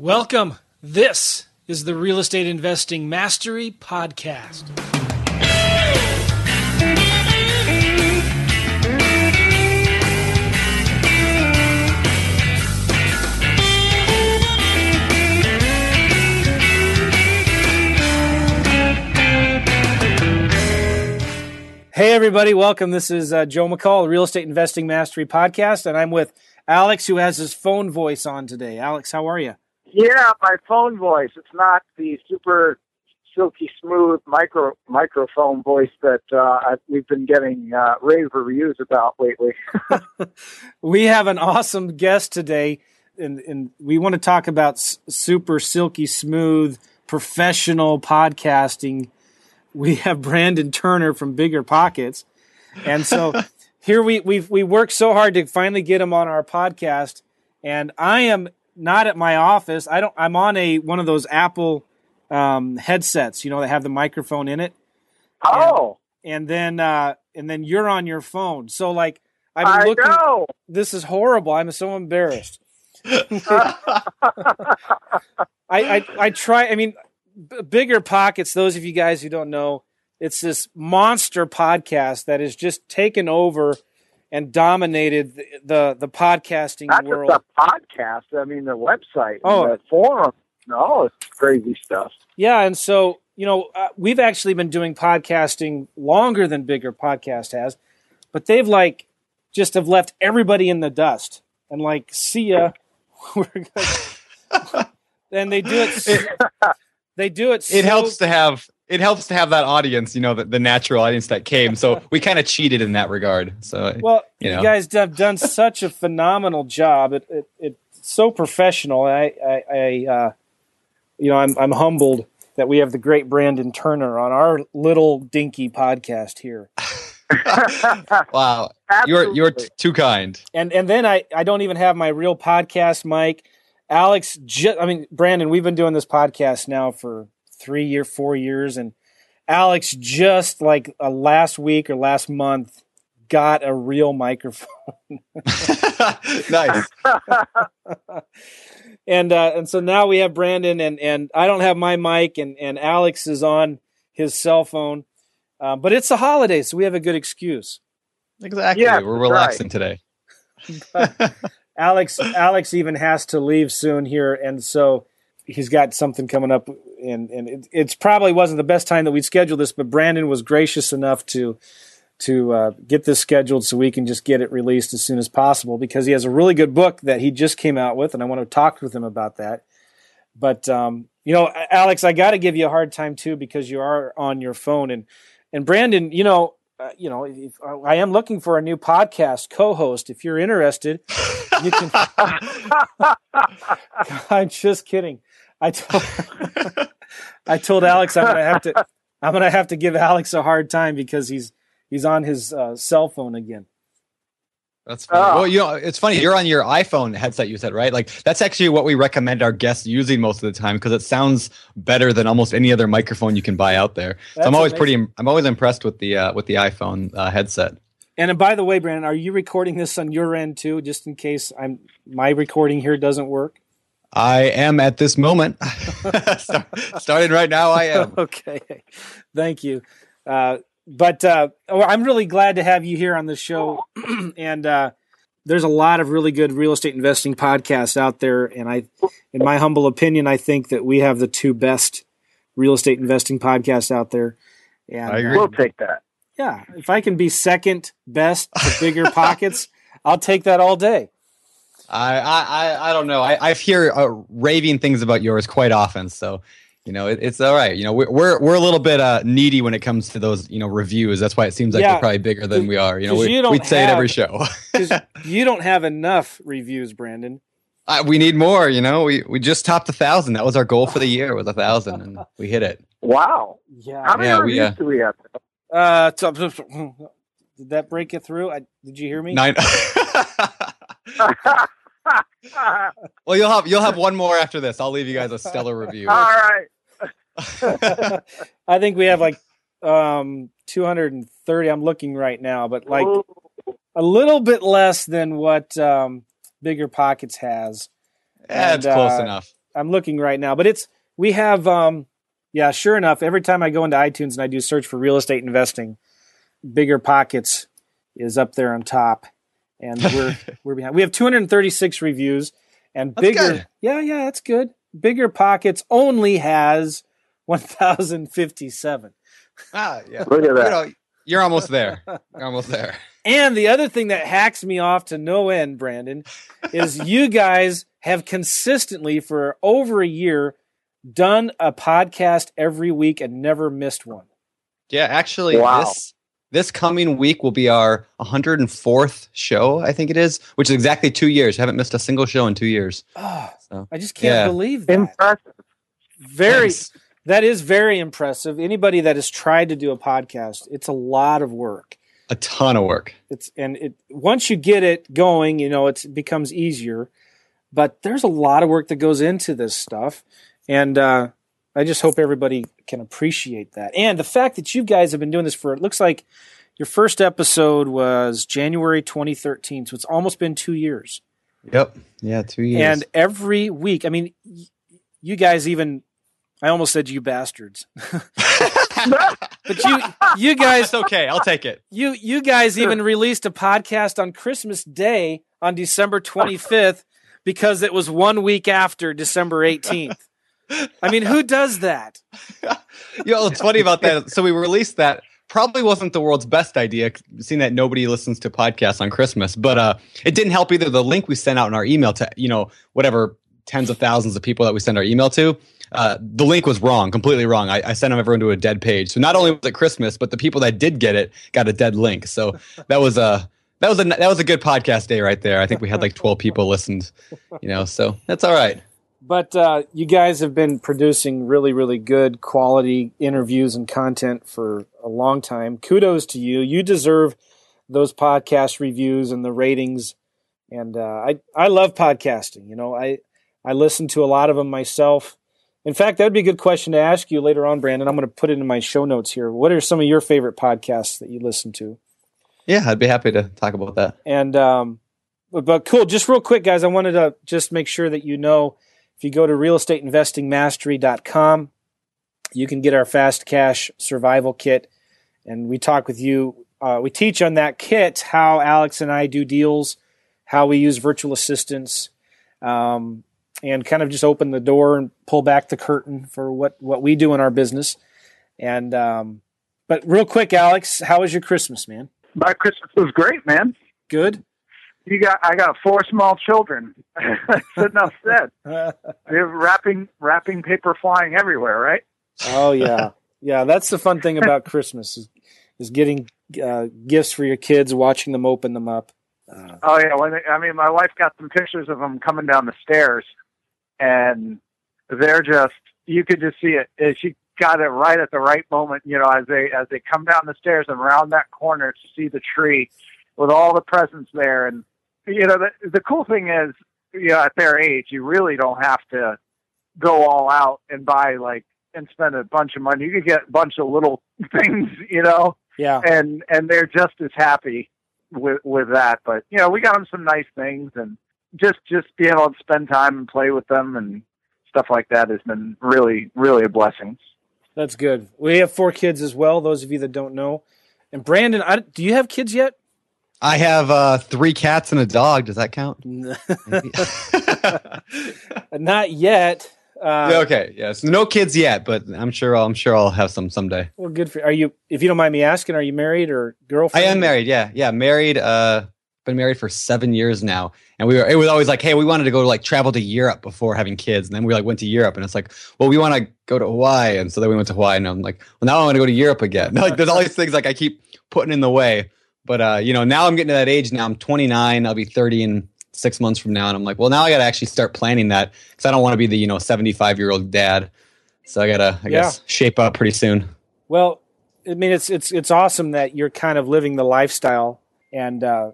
Welcome. This is the Real Estate Investing Mastery Podcast. Hey, everybody, welcome. This is uh, Joe McCall, the Real Estate Investing Mastery Podcast, and I'm with Alex, who has his phone voice on today. Alex, how are you? Yeah, my phone voice. It's not the super silky smooth micro microphone voice that uh, we've been getting uh, rave reviews about lately. we have an awesome guest today, and, and we want to talk about s- super silky smooth professional podcasting. We have Brandon Turner from Bigger Pockets, and so here we we we worked so hard to finally get him on our podcast, and I am not at my office. I don't. I'm on a one of those Apple um, headsets. You know, that have the microphone in it. Oh, and, and then uh, and then you're on your phone. So like I'm I looking. know. This is horrible. I'm so embarrassed. I, I I try. I mean, b- bigger pockets. Those of you guys who don't know, it's this monster podcast that has just taken over and dominated the the, the podcasting Not world. just a podcast. I mean, the website, Oh. and the forum. No, it's crazy stuff. Yeah, and so you know uh, we've actually been doing podcasting longer than Bigger Pockets has, but they've like just have left everybody in the dust and like see ya. We're and they do it. s- They do it. it so- helps to have it helps to have that audience you know the, the natural audience that came so we kind of cheated in that regard so Well, you you, guys have done such a phenomenal job. It, it, it's so professional. I, I, I uh, you know, I'm, I'm humbled that we have the great Brandon Turner on our little dinky podcast here. wow you're you're t- too kind and and then I I don't even have my real podcast mic. Alex, ju- I mean Brandon, we've been doing this podcast now for three year, four years, and Alex just like uh, last week or last month got a real microphone, nice. And uh, and so now we have Brandon, and and I don't have my mic, and and Alex is on his cell phone, uh, but it's the holidays, so we have a good excuse. exactly. Yeah, we're that's relaxing today. Alex Alex even has to leave soon here, and so he's got something coming up, and and it, it's probably wasn't the best time that we'd scheduled this, but Brandon was gracious enough to to uh, get this scheduled so we can just get it released as soon as possible because he has a really good book that he just came out with, and I want to talk with him about that. But um, you know, Alex, I got to give you a hard time too because you are on your phone, and and Brandon, you know. Uh, you know, if, I am looking for a new podcast co-host. If you're interested, you can. I'm just kidding. I told I told Alex I'm gonna have to I'm gonna have to give Alex a hard time because he's he's on his uh, cell phone again. that's funny. Oh. well you know it's funny you're on your iphone headset you said right like that's actually what we recommend our guests using most of the time because it sounds better than almost any other microphone you can buy out there so i'm always amazing. pretty im- i'm always impressed with the uh, with the iphone uh, headset And uh, by the way, Brandon, are you recording this on your end too, just in case I'm my recording here doesn't work? I am at this moment. Starting right now, I am. okay, thank you. Uh, but uh, oh, I'm really glad to have you here on the show. and uh, there's a lot of really good real estate investing podcasts out there. And I, in my humble opinion, I think that we have the two best real estate investing podcasts out there. And, I agree. We'll take that. yeah, if I can be second best to bigger pockets, I'll take that all day. I, I, I- I don't know. I, I hear uh, raving things about yours quite often, so you know it, it's all right. You know, we're we're, we're a little bit uh, needy when it comes to those you know reviews. That's why it seems like Yeah. we're probably bigger than we are. You know, 'Cause we, you don't we say it every show. you don't have enough reviews, Brandon. Uh, we need more. You know, we we just topped a thousand. That was our goal for the year, was a thousand, and we hit it. Wow. Yeah. How many Yeah, we, reviews uh, do we have? Uh, t- did that break it through? I, did you hear me? Nine. well, you'll have you'll have one more after this. I'll leave you guys a stellar review. All right. I think we have like um 230. I'm looking right now, but like Ooh. a little bit less than what um Bigger Pockets has. Yeah, it's close uh, enough. I'm looking right now, but it's we have um yeah, sure enough, every time I go into iTunes and I do search for real estate investing, bigger pockets is up there on top. And we're we're behind. We have 236 reviews and That's bigger good. Yeah, yeah, that's good. Bigger pockets only has 1057. Ah, yeah. Look at that. You know, you're almost there. You're almost there. And the other thing that hacks me off to no end, Brandon, is you guys have consistently for over a year done a podcast every week and never missed one. Yeah, actually, Wow. this this coming week will be our 104th show. I think it is, which is exactly two years. I haven't missed a single show in two years. Oh, So I just can't Yeah. believe that. Impressive. Very thanks. that is very impressive. Anybody that has tried to do a podcast, it's a lot of work. a ton of work. It's and it once you get it going, you know, it's, it becomes easier. But there's a lot of work that goes into this stuff, and uh, I just hope everybody can appreciate that. And the fact that you guys have been doing this for it looks like your first episode was January 2013, so it's almost been two years. Yep. Yeah, two years. And every week, I mean, y- you guys even. I almost said you bastards, but you you guys it's okay. I'll take it. you you guys even released a podcast on Christmas Day on December 25th because it was one week after December 18th. I mean, who does that? You know, it's funny about that. So we released that. Probably wasn't the world's best idea, seeing that nobody listens to podcasts on Christmas. But uh, it didn't help either. The link we sent out in our email to you know whatever tens of thousands of people that we send our email to, uh, the link was wrong, completely wrong. I, I sent them everyone to a dead page. So not only was it Christmas, but the people that did get it got a dead link. So that was a that was a that was a good podcast day right there. I think we had like twelve people listened. You know, so that's all right. But uh, you guys have been producing really, really good quality interviews and content for a long time. Kudos to you. You deserve those podcast reviews and the ratings. And uh, I, I love podcasting. You know, I, I listen to a lot of them myself. In fact, that'd be a good question to ask you later on, Brandon. I'm going to put it in my show notes here. What are some of your favorite podcasts that you listen to? Yeah, I'd be happy to talk about that. And um, but, but cool. Just real quick, guys, I wanted to just make sure that you know if you go to realestateinvestingmastery.com, you can get our fast cash survival kit, and we talk with you. Uh, we teach on that kit how Alex and I do deals, how we use virtual assistants, um, and kind of just open the door and pull back the curtain for what what we do in our business. And um, but real quick, Alex, how was your Christmas, man? My Christmas was great, man. Good. You got I got four small children. Said enough said. They have wrapping wrapping paper flying everywhere, right? Oh yeah, yeah. That's the fun thing about Christmas is, is getting uh, gifts for your kids, watching them open them up. Uh, Oh yeah, when they, I mean, my wife got some pictures of them coming down the stairs, and they're just you could just see it. And She got it right at the right moment, you know, as they as they come down the stairs and around that corner to see the tree with all the presents there. And you know, the the cool thing is, you know, at their age, you really don't have to go all out and buy like and spend a bunch of money. You could get a bunch of little things, you know yeah, and and they're just as happy with with that. But you know, we got them some nice things, and just just being able to spend time and play with them and stuff like that has been really really a blessing. that's good. We have four kids as well. Those of you that don't know, and Brandon, I, do you have kids yet? I have uh, three cats and a dog. Does that count? Not yet. Uh, Yeah, okay. Yes. No kids yet, but I'm sure. I'll, I'm sure I'll have some someday. Well, good for. Are you? If you don't mind me asking, are you married or girlfriend? I am married. Yeah. Yeah. Married. Uh, been married for seven years now, and we were. It was always like, hey, we wanted to go to like travel to Europe before having kids, and then we like went to Europe, and it's like, well, we want to go to Hawaii, and so then we went to Hawaii, and I'm like, well, now I want to go to Europe again. Like, there's all these things like I keep putting in the way, but uh, you know, now I'm getting to that age. Now I'm 29. I'll be 30 in six months from now, and I'm like, well, now I got to actually start planning that because I don't want to be the you know 75 year old dad. So I gotta, I Yeah. guess, shape up pretty soon. Well, I mean, it's it's it's awesome that you're kind of living the lifestyle and uh,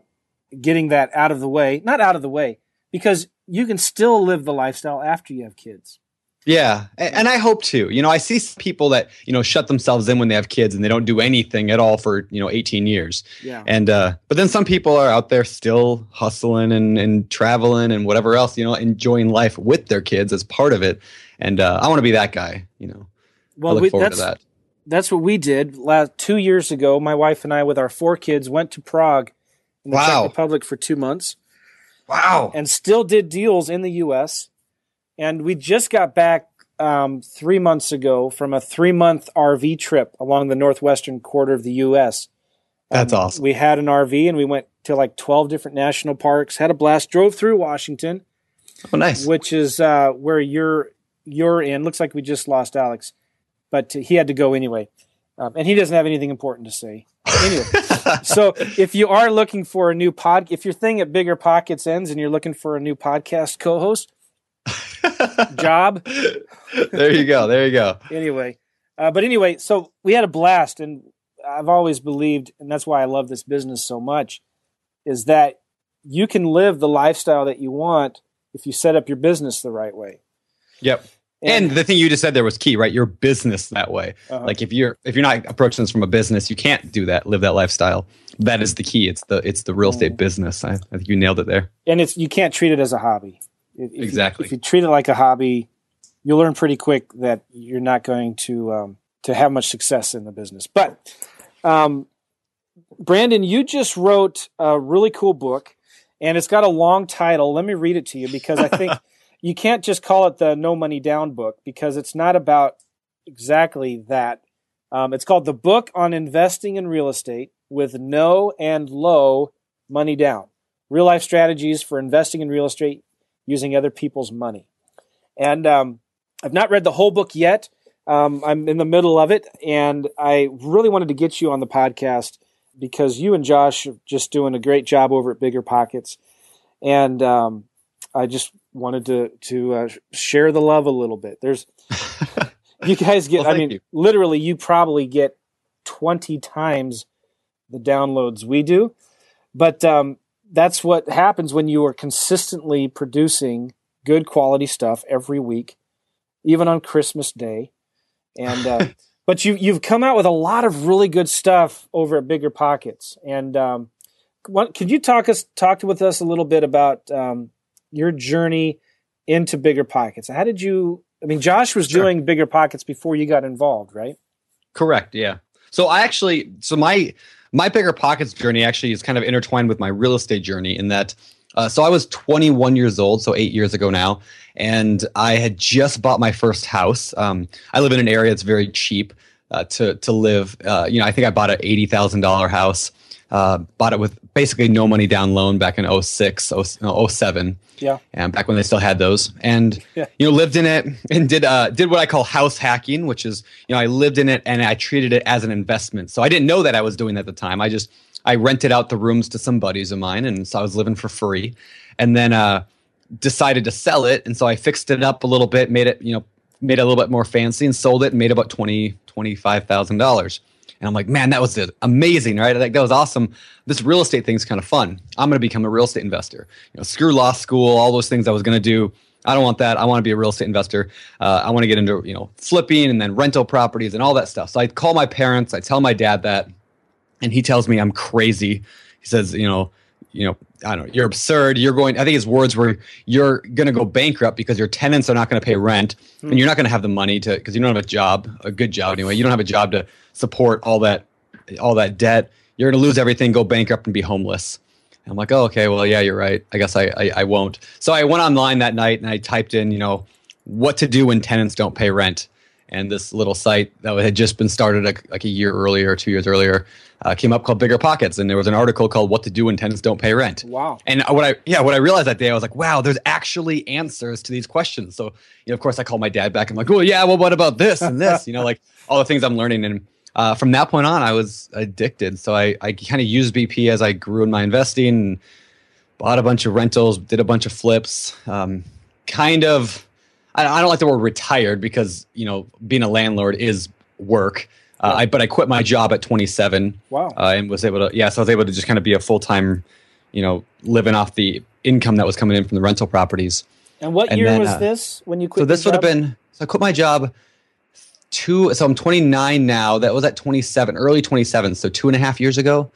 getting that out of the way. Not out of the way, because you can still live the lifestyle after you have kids. Yeah, and I hope to. You know, I see people that you know shut themselves in when they have kids and they don't do anything at all for you know 18 years. Yeah. And uh, but then some people are out there still hustling and and traveling and whatever else. You know, enjoying life with their kids as part of it. And uh, I want to be that guy. You know, Well, we, that's that. that's what we did last two years ago. My wife and I, with our four kids, went to Prague in the Wow. Czech Republic for two months, Wow. and still did deals in the U.S. And we just got back um, three months ago from a three month RV trip along the northwestern quarter of the U.S. That's Um, awesome. We had an RV and we went to like twelve different national parks. Had a blast. Drove through Washington. Oh, nice. which is uh, where you're you're in. Looks like we just lost Alex, but he had to go anyway, um, and he doesn't have anything important to say. Anyway, so if you are looking for a new pod, if your thing at Bigger Pockets ends and you're looking for a new podcast co-host job, there you go. There you go. anyway. Uh, but anyway, so we had a blast, and I've always believed, and that's why I love this business so much, is that you can live the lifestyle that you want if you set up your business the right way. Yep. And the thing you just said there was key, right? Your business that way. Uh-huh. Like if you're if you're not approaching this from a business, you can't do that, live that lifestyle. That is the key. It's the it's the real estate Mm. business. I, I think you nailed it there. and it's you can't treat it as a hobby. If- if you- Exactly. if you treat it like a hobby, you'll learn pretty quick that you're not going to um, to have much success in the business. But um, Brandon, you just wrote a really cool book, and it's got a long title. Let me read it to you because I think you can't just call it the No Money Down book because it's not about exactly that. Um, it's called the Book on Investing in Real Estate with No and Low Money Down real life strategies for investing in real estate using other people's money. And um, I've not read the whole book yet. Um, I'm in the middle of it, and I really wanted to get you on the podcast because you and Josh are just doing a great job over at Bigger Pockets, and um, I just wanted to to uh, share the love a little bit. There's you guys get. Well, I mean, you. literally, you probably get twenty times the downloads we do, but um, that's what happens when you are consistently producing good quality stuff every week, even on Christmas Day. And uh, but you you've come out with a lot of really good stuff over at Bigger Pockets. And um, what, could you talk us talk with us a little bit about um, your journey into Bigger Pockets? How did you? I mean, Josh was Sure. doing Bigger Pockets before you got involved, right? Correct. Yeah. So I actually, so my my bigger pockets journey actually is kind of intertwined with my real estate journey in that. Uh, so I was 21 years old, so eight years ago now, and I had just bought my first house. Um, I live in an area that's very cheap uh, to to live. Uh, you know, I think I bought an eighty thousand dollar house. Uh, bought it with basically no money down loan back in 06, 07 Yeah. and back when they still had those. And Yeah. you know lived in it and did uh did what i call house hacking which is you know i lived in it and i treated it as an investment. So i didn't know that i was doing that at the time. I just i rented out the rooms to some buddies of mine and so i was living for free. And then uh decided to sell it. And so i fixed it up a little bit made it you know made it a little bit more fancy and sold it and made about 20 25000 dollars and i'm like man that was amazing right? Like that was awesome. This real estate thing's kind of fun. I'm going to become a real estate investor. You know screw law school all those things i was going to do. I don't want that. I want to be a real estate investor. Uh, i want to get into you know flipping and then rental properties and all that stuff. So i call my parents. I tell my dad that. And he tells me i'm crazy. He says you know you know i don't know you're absurd. You're going i think his words were you're going to go bankrupt because your tenants are not going to pay rent and hmm. you're not going to have the money to because you don't have a job a good job anyway. You don't have a job to support all that all that debt. You're going to lose everything go bankrupt and be homeless. And i'm like oh okay well yeah you're right. I guess I, I i won't. So i went online that night and i typed in you know what to do when tenants don't pay rent and this little site that had just been started like, like a year earlier, two years earlier, uh, came up called Bigger Pockets, and there was an article called "What to Do When Tenants Don't Pay Rent." Wow. And what I yeah, what I realized that day, I was like, wow, there's actually answers to these questions. So you know, of course, I called my dad back. I'm like, well, yeah, well, what about this and this? You know, like all the things I'm learning. And uh, from that point on, I was addicted. So I I kind of used BP as I grew in my investing. Bought a bunch of rentals, did a bunch of flips, um, kind of. I, I don't like the word retired because you know being a landlord is work. Uh, I, but I quit my job at 27 Wow. uh, and was able to yeah, so I was able to just kind of be a full time, you know, living off the income that was coming in from the rental properties. and what and year then, was uh, this when you quit? So this would have been So I quit my job two. So I'm 29 now. That was at 27, early 27. So two and a half years ago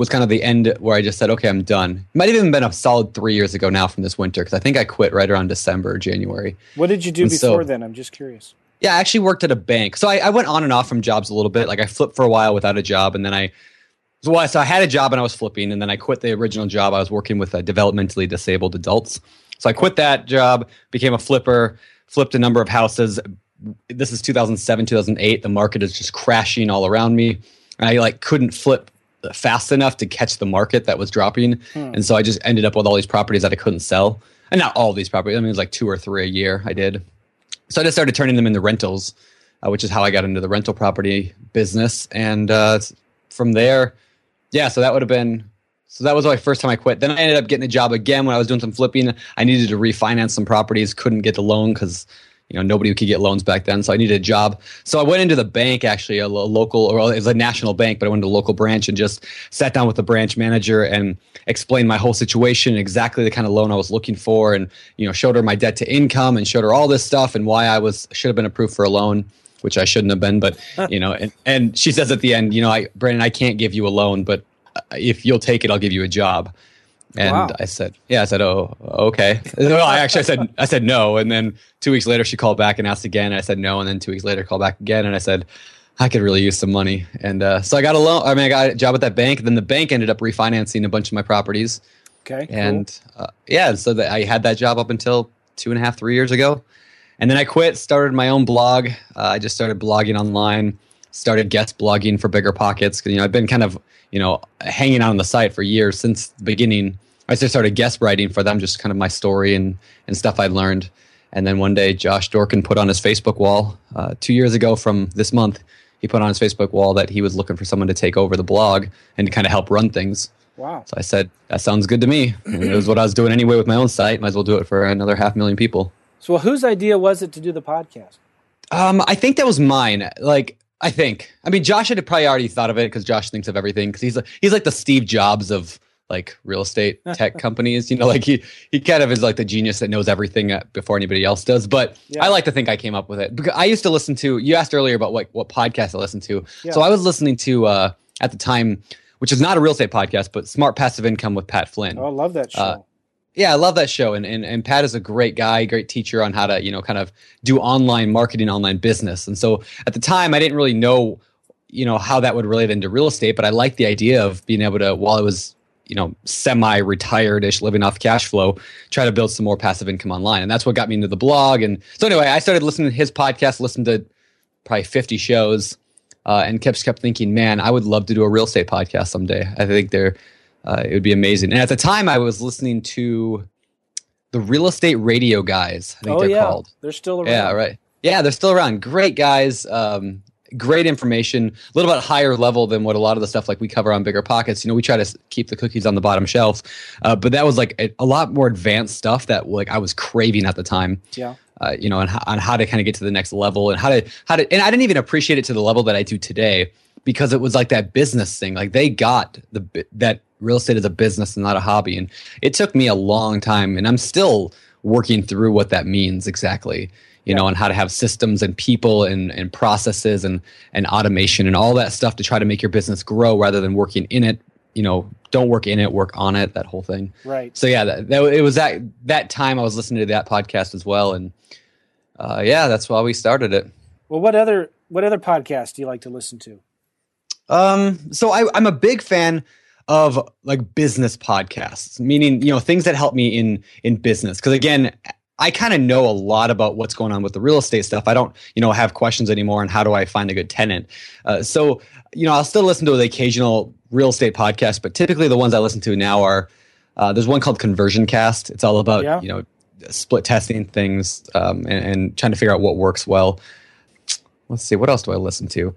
was kind of the end where I just said, okay, I'm done. Might have even been a solid three years ago now from this winter because I think I quit right around December, January. What did you do and before so, then? I'm just curious. Yeah, I actually worked at a bank. So I, I, went on and off from jobs a little bit. Like I flipped for a while without a job, and then I so, well, so I had a job and I was flipping, and then I quit the original job. I was working with uh, developmentally disabled adults. So I quit that job, became a flipper, flipped a number of houses. This is 2007, 2008. The market is just crashing all around me. And I like couldn't flip fast enough to catch the market that was dropping. Hmm. And so I just ended up with all these properties that I couldn't sell. And not all these properties. I mean, it was like two or three a year I did. So I just started turning them into rentals, uh, which is how I got into the rental property business. And uh, from there, yeah, so that would have been so that was my first time I quit. Then I ended up getting a job again when I was doing some flipping. I needed to refinance some properties, couldn't get the loan because you know nobody could get loans back then. So I needed a job. So I went into the bank, actually a local or it was a national bank, but I went to a local branch and just sat down with the branch manager and explained my whole situation, exactly the kind of loan I was looking for, and you know showed her my debt to income and showed her all this stuff and why I was should have been approved for a loan which I shouldn't have been. But you know, and, and she says at the end, you know, I Brandon, I can't give you a loan, but uh, if you'll take it, I'll give you a job. And wow. I said, yeah, I said, oh, okay. well, I actually I said, I said no. And then two weeks later, she called back and asked again. And I said no. And then two weeks later, called back again. And I said, I could really use some money. And uh, so I got a loan. I mean, I got a job at that bank. Then the bank ended up refinancing a bunch of my properties. Okay. And cool. uh, yeah, so that I had that job up until two and a half, three years ago. And then I quit, started my own blog. Uh, I just started blogging online, started guest blogging for Bigger Pockets. You know, I've been kind of, you know, hanging out on the site for years since the beginning. I just started guest writing for them, just kind of my story and, and stuff I learned. And then one day, Josh Dorkin put on his Facebook wall uh, two years ago from this month. He put on his Facebook wall that he was looking for someone to take over the blog and to kind of help run things. Wow. So I said, that sounds good to me. And it was what I was doing anyway with my own site. Might as well do it for another half million people. So, whose idea was it to do the podcast? Um, I think that was mine. Like, I think. I mean, Josh had probably already thought of it because Josh thinks of everything. Because he's like, he's like the Steve Jobs of like real estate tech companies. You know, like he he kind of is like the genius that knows everything before anybody else does. But yeah. I like to think I came up with it because I used to listen to. You asked earlier about what what podcast I listened to. Yeah. So I was listening to uh, at the time, which is not a real estate podcast, but Smart Passive Income with Pat Flynn. Oh, I love that show. Uh, yeah, I love that show, and, and and Pat is a great guy, great teacher on how to you know kind of do online marketing, online business. And so at the time, I didn't really know you know how that would relate into real estate, but I liked the idea of being able to while I was you know semi-retired ish, living off cash flow, try to build some more passive income online, and that's what got me into the blog. And so anyway, I started listening to his podcast, listened to probably fifty shows, uh, and kept kept thinking, man, I would love to do a real estate podcast someday. I think they're uh, it would be amazing. And at the time, I was listening to the Real Estate Radio guys. I think oh, they're yeah. called. They're still around. Yeah, right. Yeah, they're still around. Great guys. Um, great information. A little bit higher level than what a lot of the stuff like we cover on Bigger Pockets. You know, we try to keep the cookies on the bottom shelf, uh, but that was like a, a, lot more advanced stuff that like I was craving at the time. Yeah. Uh, you know, on, on how to kind of get to the next level and how to how to and I didn't even appreciate it to the level that I do today because it was like that business thing. Like they got the that real estate is a business and not a hobby. And it took me a long time, and I'm still working through what that means exactly. You know, and how to have systems and people and, and processes and, and automation and all that stuff to try to make your business grow rather than working in it. You know, don't work in it, work on it. That whole thing. Right. So yeah, that, that it was that that time I was listening to that podcast as well, and uh, yeah, that's why we started it. Well, what other what other podcasts do you like to listen to? Um, so I, I'm a big fan of like business podcasts, meaning you know things that help me in in business. Because again, I kind of know a lot about what's going on with the real estate stuff. I don't, you know, have questions anymore on how do I find a good tenant. Uh, so, you know, I'll still listen to the occasional real estate podcast, but typically the ones I listen to now are uh, there's one called Conversion Cast. It's all about yeah. you know split testing things um, and, and trying to figure out what works well. Let's see, what else do I listen to?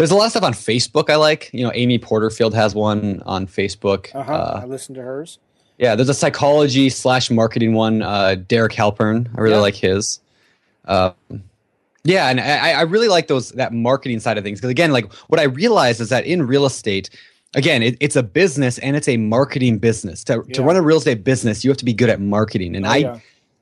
There's a lot of stuff on Facebook I like. You know, Amy Porterfield has one on Facebook. Uh-huh. Uh, I listen to hers. Yeah, there's a psychology slash marketing one. Uh, Derek Halpern, I really yeah. like his. Uh, yeah, and I, I really like those that marketing side of things because again, like what I realized is that in real estate, again, it, it's a business and it's a marketing business. To yeah. to run a real estate business, you have to be good at marketing, and oh, I. Yeah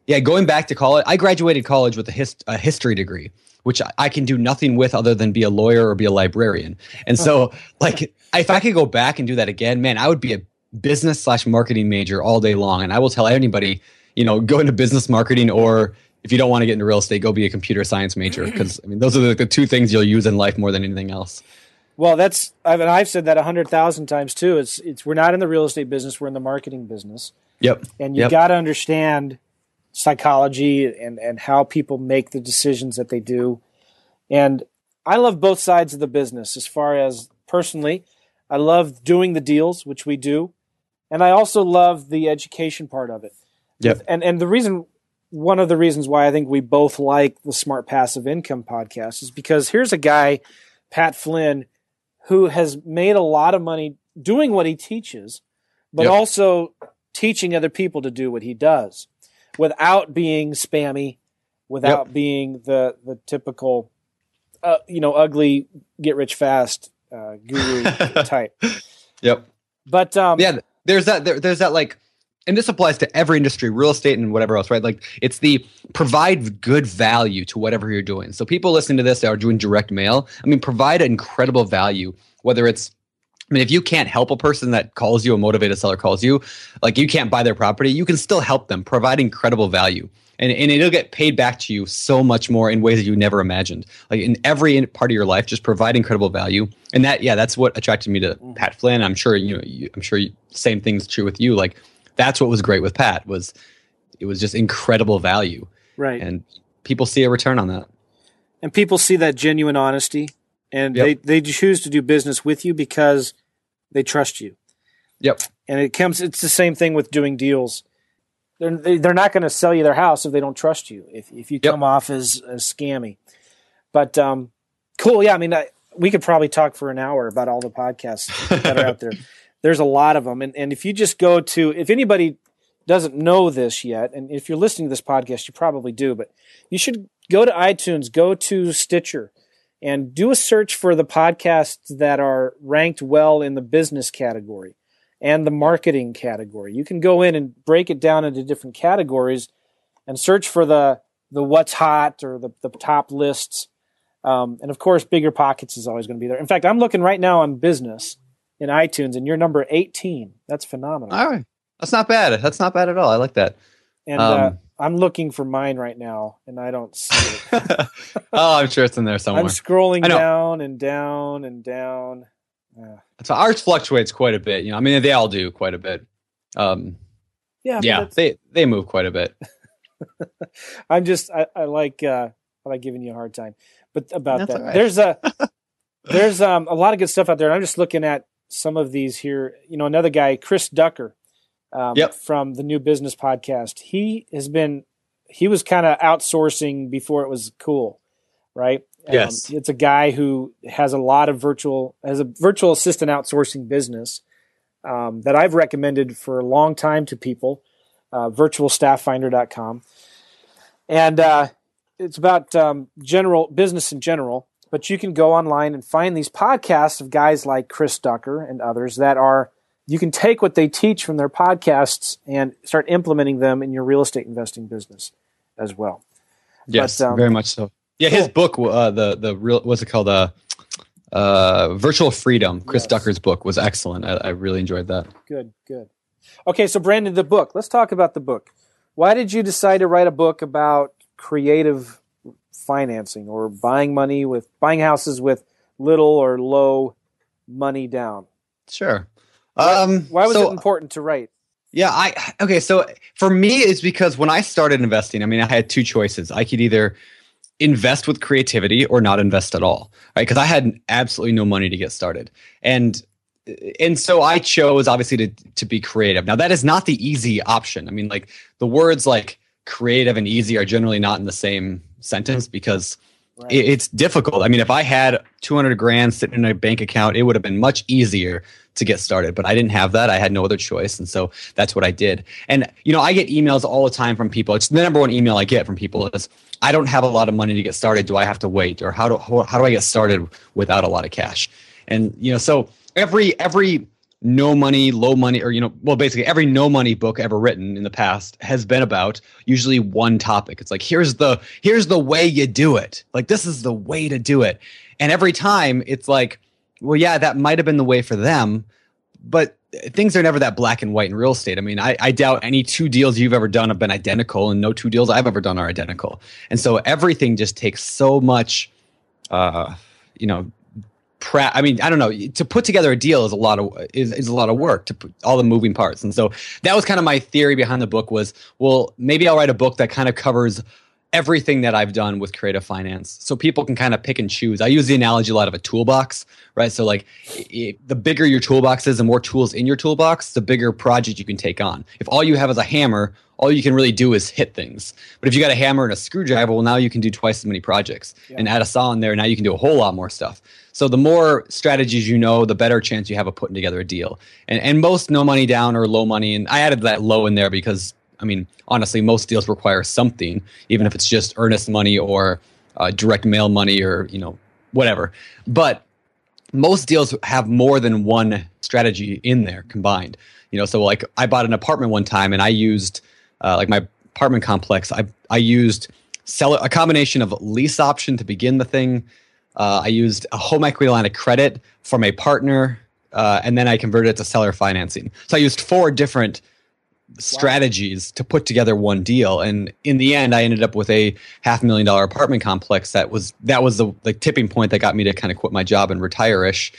Yeah, going back to college, I graduated college with a, hist- a history degree, which I, I can do nothing with other than be a lawyer or be a librarian. And so, like, if I could go back and do that again, man, I would be a business slash marketing major all day long. And I will tell anybody, you know, go into business marketing or if you don't want to get into real estate, go be a computer science major because I mean those are the, the, two things you'll use in life more than anything else. Well, that's I've I've said that a hundred thousand times too. It's it's we're not in the real estate business; we're in the marketing business. Yep. And you yep. got to understand psychology and and how people make the decisions that they do. And I love both sides of the business. As far as personally, I love doing the deals, which we do, and I also love the education part of it. Yep. And and the reason one of the reasons why I think we both like the Smart Passive Income podcast is because here's a guy, Pat Flynn, who has made a lot of money doing what he teaches, but yep. also teaching other people to do what he does without being spammy, without yep. being the the typical, uh, you know, ugly get rich fast uh, guru type. Yep. But um, yeah, there's that. There, there's that like and this applies to every industry, real estate and whatever else, right? Like it's the provide good value to whatever you're doing. So people listening to this are doing direct mail. I mean, provide incredible value, whether it's I mean, if you can't help a person that calls you, a motivated seller calls you, like you can't buy their property, you can still help them, provide incredible value. And, and it'll get paid back to you so much more in ways that you never imagined. Like in every part of your life, just provide incredible value. And that, yeah, that's what attracted me to mm. Pat Flynn. I'm sure, you know, you, I'm sure you, same thing's true with you. Like that's what was great with Pat was it was just incredible value. Right. And people see a return on that. And people see that genuine honesty and yep. they, they choose to do business with you because they trust you. Yep. And it comes it's the same thing with doing deals. They're they're not going to sell you their house if they don't trust you. If if you come off as, as scammy. But um cool, yeah, I mean I, we could probably talk for an hour about all the podcasts that are out there. There's a lot of them. And, and if you just go to, if anybody doesn't know this yet, and if you're listening to this podcast, you probably do, but you should go to iTunes, go to Stitcher, and do a search for the podcasts that are ranked well in the business category and the marketing category. You can go in and break it down into different categories and search for the the what's hot or the, the top lists. Um, and of course, bigger pockets is always going to be there. In fact, I'm looking right now on business in iTunes, and you're number 18. That's phenomenal. All right, that's not bad. That's not bad at all. I like that. And uh, um, uh, I'm looking for mine right now, and I don't see it. oh, I'm sure it's in there somewhere. I'm scrolling down and down and down. Yeah. So ours fluctuates quite a bit. You know, I mean, they all do quite a bit. Um, yeah, yeah, they they move quite a bit. I'm just I, I like uh, I like giving you a hard time, but about That's that, right. there's a there's um, a lot of good stuff out there. I'm just looking at some of these here. You know, another guy, Chris Ducker, um, yep. from the New Business Podcast. He has been he was kind of outsourcing before it was cool, right? Um, yes, it's a guy who has a lot of virtual has a virtual assistant outsourcing business um, that I've recommended for a long time to people. Uh, virtualstafffinder.com, and uh, it's about um, general business in general but you can go online and find these podcasts of guys like Chris Ducker and others that are you can take what they teach from their podcasts and start implementing them in your real estate investing business as well. Yes, but, um, very much so. Yeah, his book, uh, the the real what's it called? Uh, uh, Virtual Freedom. Chris yes. Ducker's book was excellent. I, I really enjoyed that. Good, good. Okay, so Brandon, the book. Let's talk about the book. Why did you decide to write a book about creative financing or buying money with buying houses with little or low money down? Sure. Um, why, why was so, it important to write? Yeah, I okay. So for me, it's because when I started investing, I mean, I had two choices. I could either invest with creativity or not invest at all, right? Because I had absolutely no money to get started, and and so I chose obviously to to be creative. Now that is not the easy option. I mean, like the words like creative and easy are generally not in the same sentence because right. it's difficult. I mean, if I had 200 grand sitting in a bank account, it would have been much easier to get started, but I didn't have that. I had no other choice. And so that's what I did. And, you know, I get emails all the time from people. It's the number one email I get from people is, I don't have a lot of money to get started. Do I have to wait? Or how do, how, how do I get started without a lot of cash? And, you know, so every, every no money, low money, or you know, well, basically every no money book ever written in the past has been about usually one topic. It's like here's the here's the way you do it. Like this is the way to do it. And every time it's like, well, yeah, that might have been the way for them, but things are never that black and white in real estate. I mean, I, I doubt any two deals you've ever done have been identical, and no two deals I've ever done are identical. And so everything just takes so much, uh, you know, I mean, I don't know. To put together a deal is a lot of is, is a lot of work to put all the moving parts. And so that was kind of my theory behind the book was, well, maybe I'll write a book that kind of covers everything that I've done with creative finance. So people can kind of pick and choose. I use the analogy a lot of a toolbox, right? So like it, the bigger your toolbox is, the more tools in your toolbox, the bigger project you can take on. If all you have is a hammer, all you can really do is hit things. But if you got a hammer and a screwdriver, well, now you can do twice as many projects. Yeah. And add a saw in there, now you can do a whole lot more stuff. So the more strategies you know, the better chance you have of putting together a deal. And, and most no money down or low money, and I added that low in there because I mean, honestly, most deals require something, even if it's just earnest money or uh, direct mail money or you know whatever. But most deals have more than one strategy in there combined. You know, so like I bought an apartment one time and I used uh, like my apartment complex. I I used sell a combination of lease option to begin the thing. Uh, I used a home equity line of credit from a partner, uh, and then I converted it to seller financing. So I used four different strategies to put together one deal. And in the end i ended up with a half million dollar apartment complex that was that was the, the tipping point that got me to kind of quit my job and retire ish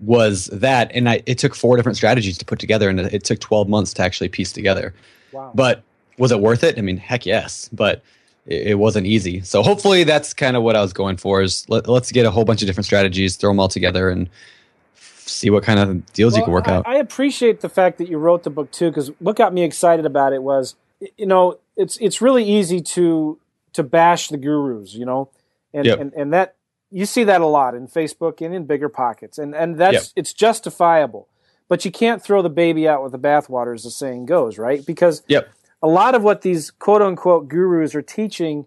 was that. And I, it took four different strategies to put together and it took 12 months to actually piece together. Wow. but was it worth it? I mean heck yes. But it, it wasn't easy so hopefully that's kind of what i was going for is let, let's get a whole bunch of different strategies throw them all together and see what kind of deals well, you can work I, out. I appreciate the fact that you wrote the book too, because what got me excited about it was, you know, it's it's really easy to to bash the gurus, you know, and yep. and, and that you see that a lot in Facebook and in bigger pockets, and and that's yep. it's justifiable, but you can't throw the baby out with the bathwater, as the saying goes, right? Because yep. A lot of what these quote unquote gurus are teaching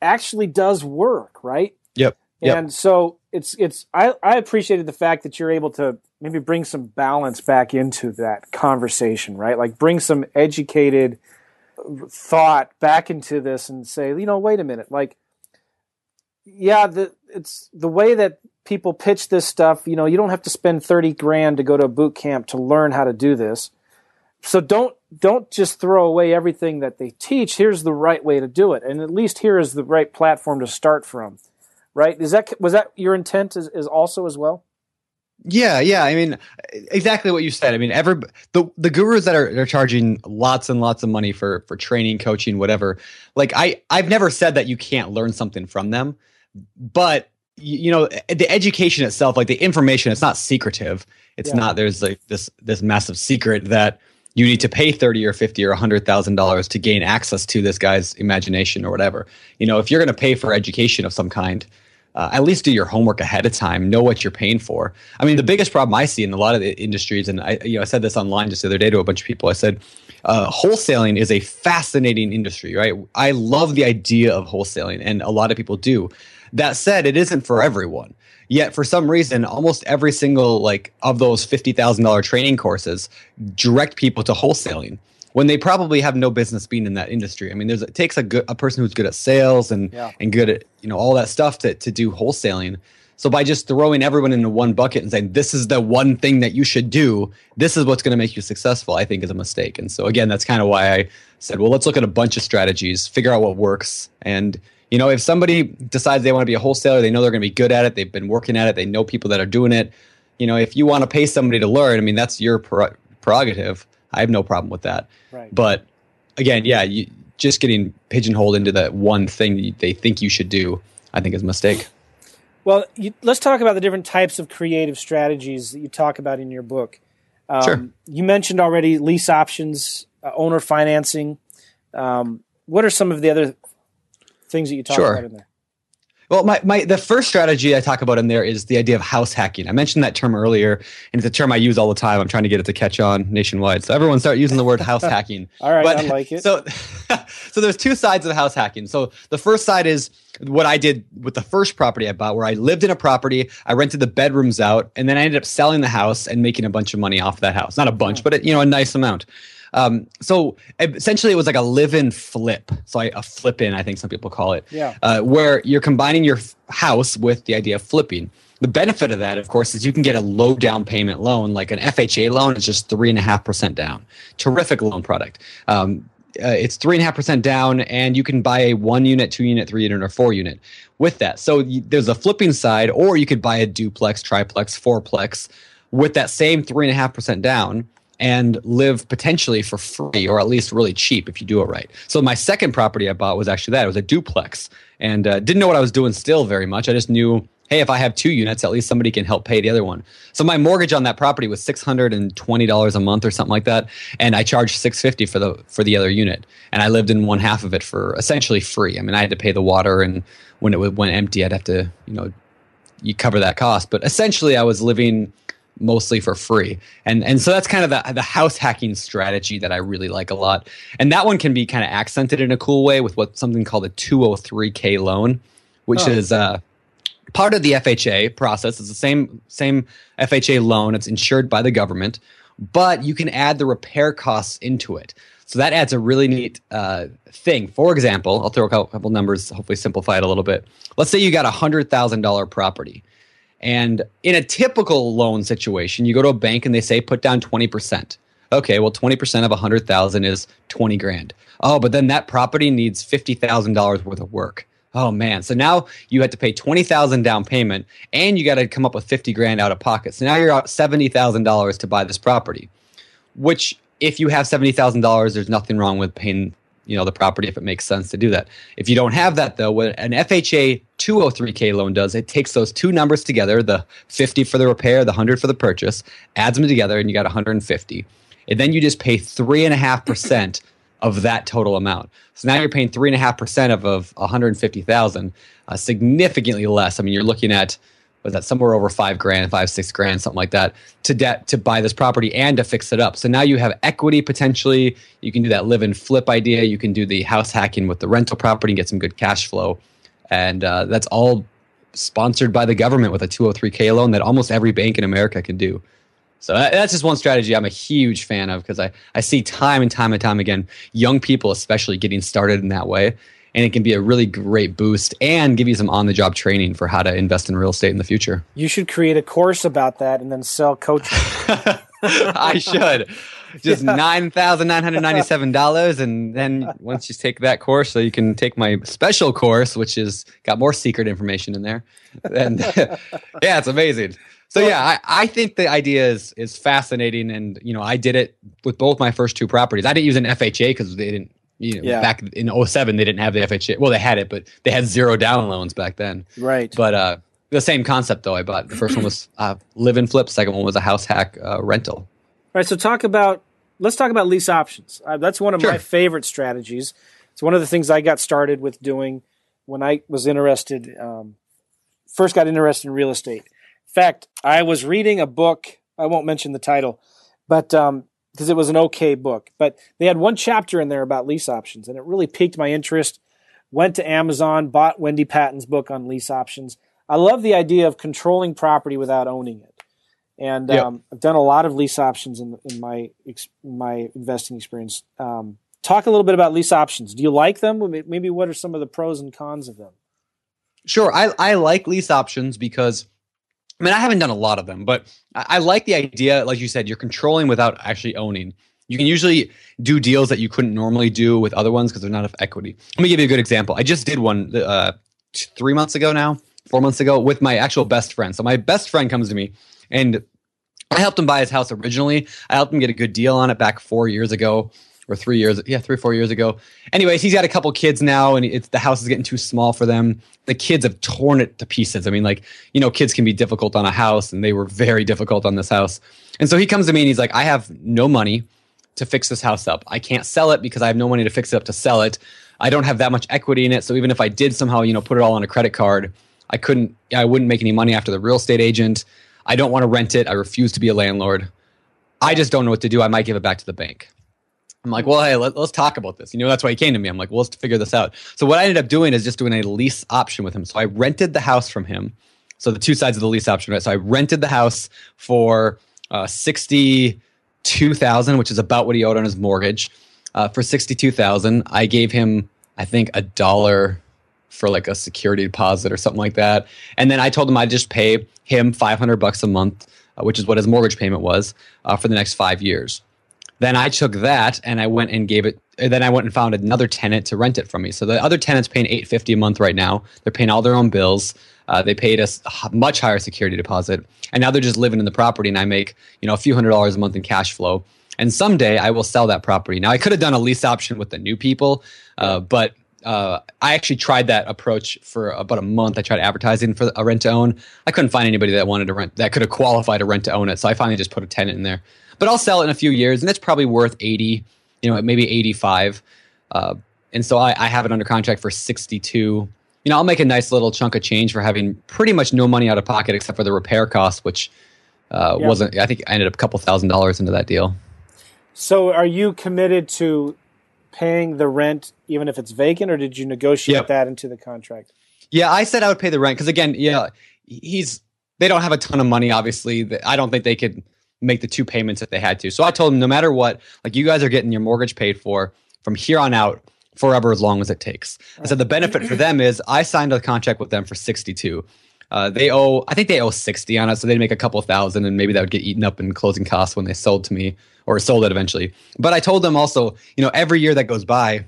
actually does work, right? Yep. yep. And so it's it's I, I appreciated the fact that you're able to maybe bring some balance back into that conversation, right? Like bring some educated thought back into this and say, you know, wait a minute, like yeah, the it's the way that people pitch this stuff, you know, you don't have to spend 30 grand to go to a boot camp to learn how to do this. So don't don't just throw away everything that they teach. Here's the right way to do it. And at least here is the right platform to start from right? Is that was that your intent is, is also as well? Yeah, yeah. I mean, exactly what you said. I mean, every the the gurus that are they're charging lots and lots of money for for training, coaching, whatever. Like I I've never said that you can't learn something from them, but you know the education itself, like the information, it's not secretive. It's yeah. not there's like this this massive secret that you need to pay 30 or 50 or 100,000 dollars to gain access to this guy's imagination or whatever. You know, if you're going to pay for education of some kind, uh, at least do your homework ahead of time. Know what you're paying for. I mean, the biggest problem I see in a lot of the industries, and I, you know, I said this online just the other day to a bunch of people. I said, uh, wholesaling is a fascinating industry, right? I love the idea of wholesaling, and a lot of people do. That said, it isn't for everyone. Yet, for some reason, almost every single like of those fifty thousand dollar training courses direct people to wholesaling when they probably have no business being in that industry. I mean, there's it takes a good a person who's good at sales and yeah. and good at you know all that stuff to to do wholesaling. So by just throwing everyone into one bucket and saying this is the one thing that you should do, this is what's going to make you successful, I think is a mistake. And so again, that's kind of why I said, well, let's look at a bunch of strategies, figure out what works, and you know, if somebody decides they want to be a wholesaler, they know they're going to be good at it, they've been working at it, they know people that are doing it. You know, if you want to pay somebody to learn, I mean, that's your prerogative. I have no problem with that. Right. But again, yeah, you, just getting pigeonholed into that one thing they think you should do, I think is a mistake. Well, you, let's talk about the different types of creative strategies that you talk about in your book. Um, sure. You mentioned already lease options, uh, owner financing. Um, what are some of the other things that you talk sure. about in there? Well, my, my the first strategy I talk about in there is the idea of house hacking. I mentioned that term earlier, and it's a term I use all the time. I'm trying to get it to catch on nationwide. So everyone start using the word house hacking. all right, but, I like it. So, so there's two sides of house hacking. So the first side is what I did with the first property I bought, where I lived in a property, I rented the bedrooms out, and then I ended up selling the house and making a bunch of money off that house. Not a bunch, but it, you know, a nice amount. Um, so essentially, it was like a live-in flip. So I, a flip-in, I think some people call it. Yeah. Uh, where you're combining your house with the idea of flipping. The benefit of that, of course, is you can get a low down payment loan, like an FHA loan is just three and a half percent down. Terrific loan product. Um, uh, it's three and a half percent down, and you can buy a one unit, two unit, three unit, or four unit with that. So there's a flipping side, or you could buy a duplex, triplex, fourplex with that same three and a half percent down and live potentially for free or at least really cheap if you do it right. So my second property I bought was actually that. It was a duplex and uh, didn't know what I was doing still very much. I just knew, hey, if I have two units, at least somebody can help pay the other one. So my mortgage on that property was six hundred and twenty dollars a month or something like that, and I charged six fifty for the for the other unit, and I lived in one half of it for essentially free. I mean, I had to pay the water, and when it went empty, I'd have to you know you cover that cost, but essentially I was living mostly for free. And and so that's kind of the the house hacking strategy that I really like a lot. And that one can be kind of accented in a cool way with what something called a 203k loan, which oh. is uh, part of the FHA process. It's the same same FHA loan. It's insured by the government, but you can add the repair costs into it. So that adds a really neat uh, thing. For example, I'll throw a couple numbers, hopefully simplify it a little bit. Let's say you got a hundred thousand dollar property and in a typical loan situation, you go to a bank and they say put down 20%. Okay, well 20% of 100,000 is 20 grand. Oh, but then that property needs $50,000 worth of work. Oh man. So now you had to pay 20,000 down payment and you got to come up with 50 grand out of pocket. So now you're out $70,000 to buy this property. Which if you have $70,000, there's nothing wrong with paying you know the property if it makes sense to do that. If you don't have that though, what an FHA 203k loan does, it takes those two numbers together, the 50 for the repair, the 100 for the purchase, adds them together, and you got 150. And then you just pay three and a half percent of that total amount. So now you're paying three and a half percent of of 150,000, uh, significantly less. I mean, you're looking at was that somewhere over five grand, five six grand, something like that, to debt to buy this property and to fix it up. So now you have equity potentially. You can do that live and flip idea. You can do the house hacking with the rental property and get some good cash flow, and uh, that's all sponsored by the government with a 203k loan that almost every bank in America can do. So that's just one strategy I'm a huge fan of because I, I see time and time and time again young people especially getting started in that way and it can be a really great boost and give you some on the job training for how to invest in real estate in the future. You should create a course about that and then sell coaching. I should. Just yeah. nine thousand nine hundred ninety-seven dollars, and then once you take that course, so you can take my special course, which is got more secret information in there. And yeah, it's amazing. So yeah, I, I think the idea is is fascinating, and you know, I did it with both my first two properties. I didn't use an FHA because they didn't you know, yeah. back in 07, they didn't have the FHA. Well, they had it, but they had zero down loans back then. Right. But uh, the same concept, though. I bought the first one was uh, live and flip. Second one was a house hack uh, rental. All right. So talk about let's talk about lease options. Uh, that's one of sure. my favorite strategies. It's one of the things I got started with doing when I was interested. Um, first, got interested in real estate. In fact, I was reading a book. I won't mention the title, but um, because it was an okay book. But they had one chapter in there about lease options, and it really piqued my interest. Went to Amazon, bought Wendy Patton's book on lease options. I love the idea of controlling property without owning it, and yep. um, I've done a lot of lease options in, in my in my investing experience. Um, talk a little bit about lease options. Do you like them? Maybe what are some of the pros and cons of them? Sure, I I like lease options because I mean, I haven't done a lot of them, but I, I like the idea. Like you said, you're controlling without actually owning. You can usually do deals that you couldn't normally do with other ones because there's not enough equity. Let me give you a good example. I just did one uh, three months ago now, four months ago with my actual best friend. So my best friend comes to me and I helped him buy his house originally. I helped him get a good deal on it back four years ago or three years, yeah, three or four years ago. Anyways, he's got a couple kids now, and it's the house is getting too small for them. The kids have torn it to pieces. I mean, like you know, kids can be difficult on a house, and they were very difficult on this house. And so he comes to me and he's like, "I have no money to fix this house up. I can't sell it because I have no money to fix it up to sell it. I don't have that much equity in it. So even if I did somehow, you know, put it all on a credit card, I couldn't, I wouldn't make any money after the real estate agent. I don't want to rent it. I refuse to be a landlord. I just don't know what to do. I might give it back to the bank. I'm like, well, hey, let, us talk about this. You know, that's why he came to me. I'm like, well, let's figure this out. So what I ended up doing is just doing a lease option with him. So I rented the house from him. So the two sides of the lease option, right? So I rented the house for uh, sixty-two thousand, which is about what he owed on his mortgage. Uh, for sixty-two thousand, I gave him, I think, a dollar for like a security deposit or something like that. And then I told him I'd just pay him five hundred bucks a month, uh, which is what his mortgage payment was uh, for the next five years. Then I took that and I went and gave it. Then I went and found another tenant to rent it from me. So the other tenant's paying eight fifty a month right now. They're paying all their own bills. Uh, they paid us a much higher security deposit, and now they're just living in the property. And I make you know a few hundred dollars a month in cash flow. And someday I will sell that property. Now I could have done a lease option with the new people, uh, but uh, I actually tried that approach for about a month. I tried advertising for a rent to own. I couldn't find anybody that wanted to rent that could have qualified to rent to own it. So I finally just put a tenant in there. But I'll sell it in a few years, and it's probably worth eighty, you know, maybe eighty-five. Uh, and so I, I have it under contract for sixty-two you know, I'll make a nice little chunk of change for having pretty much no money out of pocket except for the repair costs, which uh, yeah. wasn't. I think I ended up a couple thousand dollars into that deal. So, are you committed to paying the rent even if it's vacant, or did you negotiate yep. that into the contract? Yeah, I said I would pay the rent because again, yeah, he's they don't have a ton of money. Obviously, I don't think they could make the two payments that they had to. So I told them, no matter what, like you guys are getting your mortgage paid for from here on out forever as long as it takes. I said the benefit for them is I signed a contract with them for 62. Uh, they owe, I think they owe 60 on it, so they'd make a couple thousand and maybe that would get eaten up in closing costs when they sold to me or sold it eventually. But I told them also, you know, every year that goes by,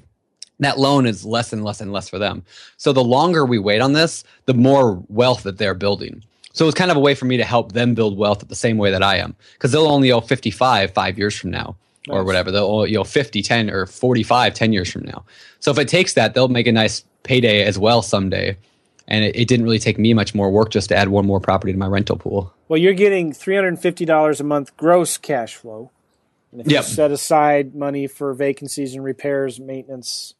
that loan is less and less and less for them. So the longer we wait on this, the more wealth that they're building. So it's kind of a way for me to help them build wealth the same way that I am, because they'll only owe 55 five years from now or whatever. They'll you know 50, 10 or 45 10 years from now. So if it takes that, they'll make a nice payday as well someday. And it, it didn't really take me much more work just to add one more property to my rental pool. Well, you're getting $350 a month gross cash flow. And if yep. you set aside money for vacancies and repairs, maintenance,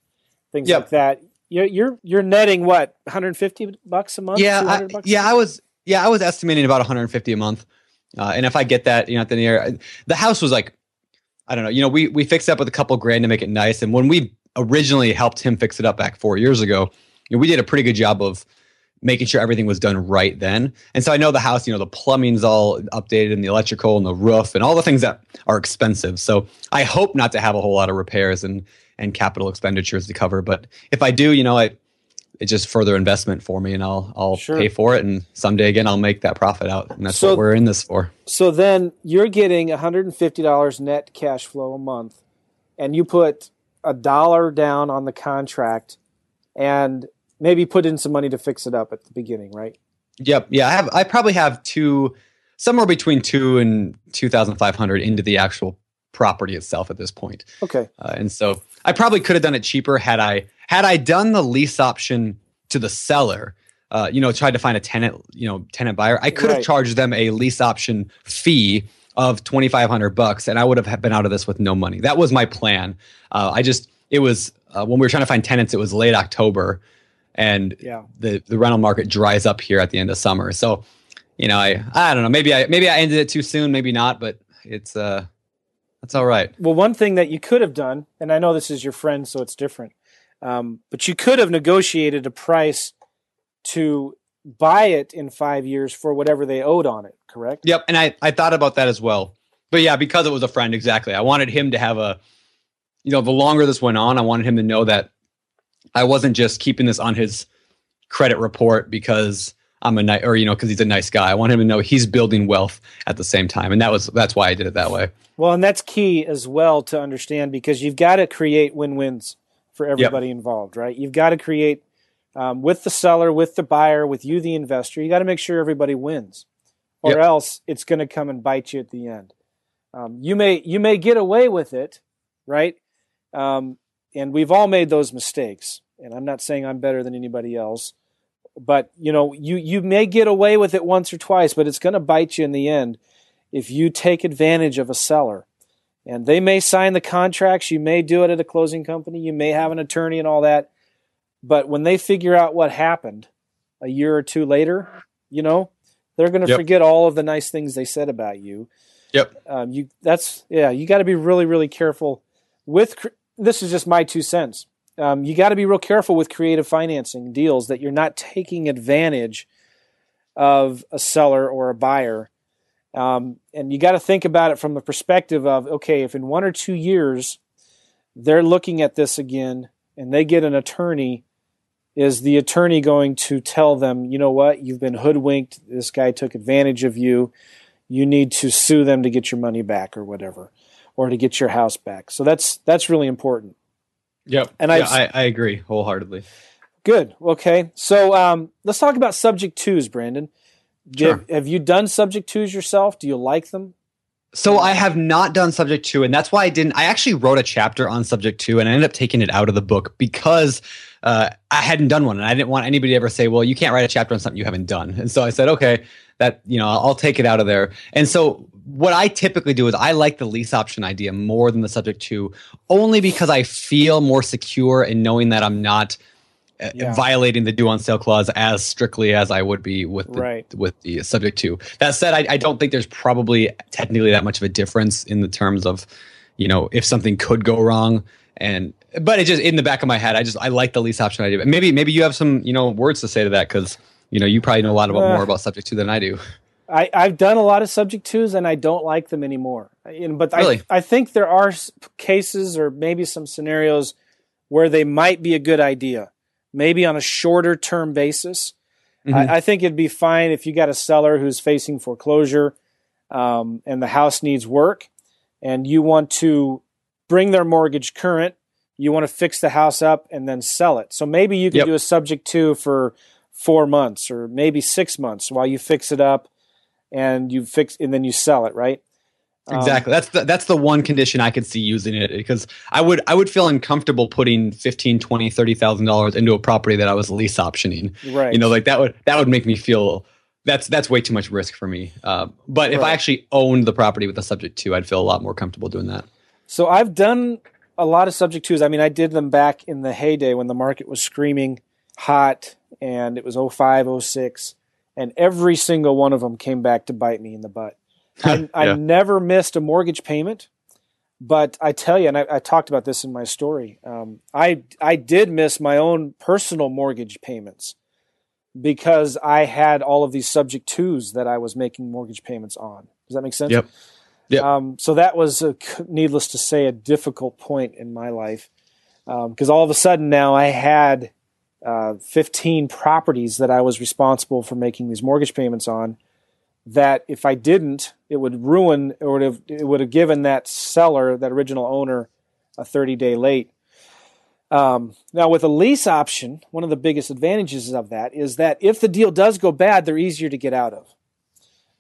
things yep. like that, you're, you're you're netting what 150 bucks a month. Yeah, I, yeah, I was yeah I was estimating about 150 a month, uh, and if I get that, you know, at the year, the house was like I don't know. You know, we we fixed up with a couple grand to make it nice, and when we originally helped him fix it up back four years ago, you know, we did a pretty good job of making sure everything was done right then. And so I know the house, you know, the plumbing's all updated and the electrical and the roof and all the things that are expensive. So I hope not to have a whole lot of repairs and and capital expenditures to cover. But if I do, you know, I it's just further investment for me and I'll I'll sure. pay for it and someday again I'll make that profit out and that's so, what we're in this for. So then you're getting $150 net cash flow a month and you put a dollar down on the contract and maybe put in some money to fix it up at the beginning, right? Yep. Yeah, I have I probably have two somewhere between 2 and 2500 into the actual property itself at this point. Okay. Uh, and so I probably could have done it cheaper had I had I done the lease option to the seller. Uh, you know, tried to find a tenant, you know, tenant buyer. I could right. have charged them a lease option fee of twenty five hundred bucks, and I would have been out of this with no money. That was my plan. Uh, I just it was uh, when we were trying to find tenants. It was late October, and yeah. the the rental market dries up here at the end of summer. So, you know, I I don't know. Maybe I maybe I ended it too soon. Maybe not. But it's uh that's all right. Well, one thing that you could have done, and I know this is your friend, so it's different, um, but you could have negotiated a price to buy it in five years for whatever they owed on it, correct? Yep. And I, I thought about that as well. But yeah, because it was a friend, exactly. I wanted him to have a, you know, the longer this went on, I wanted him to know that I wasn't just keeping this on his credit report because I'm a nice, or you know, because he's a nice guy. I want him to know he's building wealth at the same time, and that was that's why I did it that way. Well, and that's key as well to understand because you've got to create win-wins for everybody yep. involved, right? You've got to create um, with the seller, with the buyer, with you, the investor. You got to make sure everybody wins, or yep. else it's going to come and bite you at the end. Um, you may you may get away with it, right? Um, and we've all made those mistakes. And I'm not saying I'm better than anybody else but you know you you may get away with it once or twice but it's going to bite you in the end if you take advantage of a seller And they may sign the contracts. You may do it at a closing company. You may have an attorney and all that. But when they figure out what happened a year or two later, you know, they're going to Yep. forget all of the nice things they said about you. Yep. Um, you that's yeah. You got to be really really careful with. cr- This is just my two cents. Um, you got to be real careful with creative financing deals that you're not taking advantage of a seller or a buyer. Um, and you got to think about it from the perspective of okay, if in one or two years they're looking at this again and they get an attorney, is the attorney going to tell them, you know what, you've been hoodwinked, this guy took advantage of you, you need to sue them to get your money back or whatever, or to get your house back. So that's that's really important. Yep. And I've- I, I agree wholeheartedly. Good. Okay. So um, let's talk about subject twos, Brandon. Sure. Have, have you done subject twos yourself? Do you like them? So I have not done subject two, and that's why I didn't. I actually wrote a chapter on subject two, and I ended up taking it out of the book because uh, I hadn't done one, and I didn't want anybody to ever say, "Well, you can't write a chapter on something you haven't done." And so I said, "Okay, that you know, I'll take it out of there." And so what I typically do is I like the lease option idea more than the subject two, only because I feel more secure in knowing that I'm not. Yeah. Violating the due on sale clause as strictly as I would be with the, Right. with the subject to. That said, I, I don't think there's probably technically that much of a difference in the terms of, you know, if something could go wrong. And but it just in the back of my head, I just I like the lease option idea. Maybe maybe you have some you know words to say to that because you know you probably know a lot about Uh, more about subject to than I do. I, I've done a lot of subject twos and I don't like them anymore. But Really? I, I think there are cases or maybe some scenarios where they might be a good idea, maybe on a shorter term basis. Mhm. I, I think it'd be fine if you got a seller who's facing foreclosure um, and the house needs work and you want to bring their mortgage current, you want to fix the house up and then sell it. So maybe you could Yep. do a subject to for four months or maybe six months while you fix it up and you fix and then you sell it, right? Um, Exactly. That's the that's the one condition I could see using it because I would I would feel uncomfortable putting 15, 20, 30,000 dollars into a property that I was lease optioning. right. You know, like that would that would make me feel that's that's way too much risk for me. Uh, but if Right. I actually owned the property with the subject to, I'd feel a lot more comfortable doing that. So I've done a lot of subject twos. I mean, I did them back in the heyday when the market was screaming hot and it was 05, 06, and every single one of them came back to bite me in the butt. I, I Yeah. never missed a mortgage payment, but I tell you, and I, I talked about this in my story. Um, I I did miss my own personal mortgage payments because I had all of these subject twos that I was making mortgage payments on. Does that make sense? Yep. Yep. Um, so that was, a, needless to say, a difficult point in my life because all of a sudden now I had uh, 15 properties that I was responsible for making these mortgage payments on. That if I didn't, it would ruin or would have, it would have given that seller, that original owner, a 30 day late. Um, now, with a lease option, one of the biggest advantages of that is that if the deal does go bad, they're easier to get out of.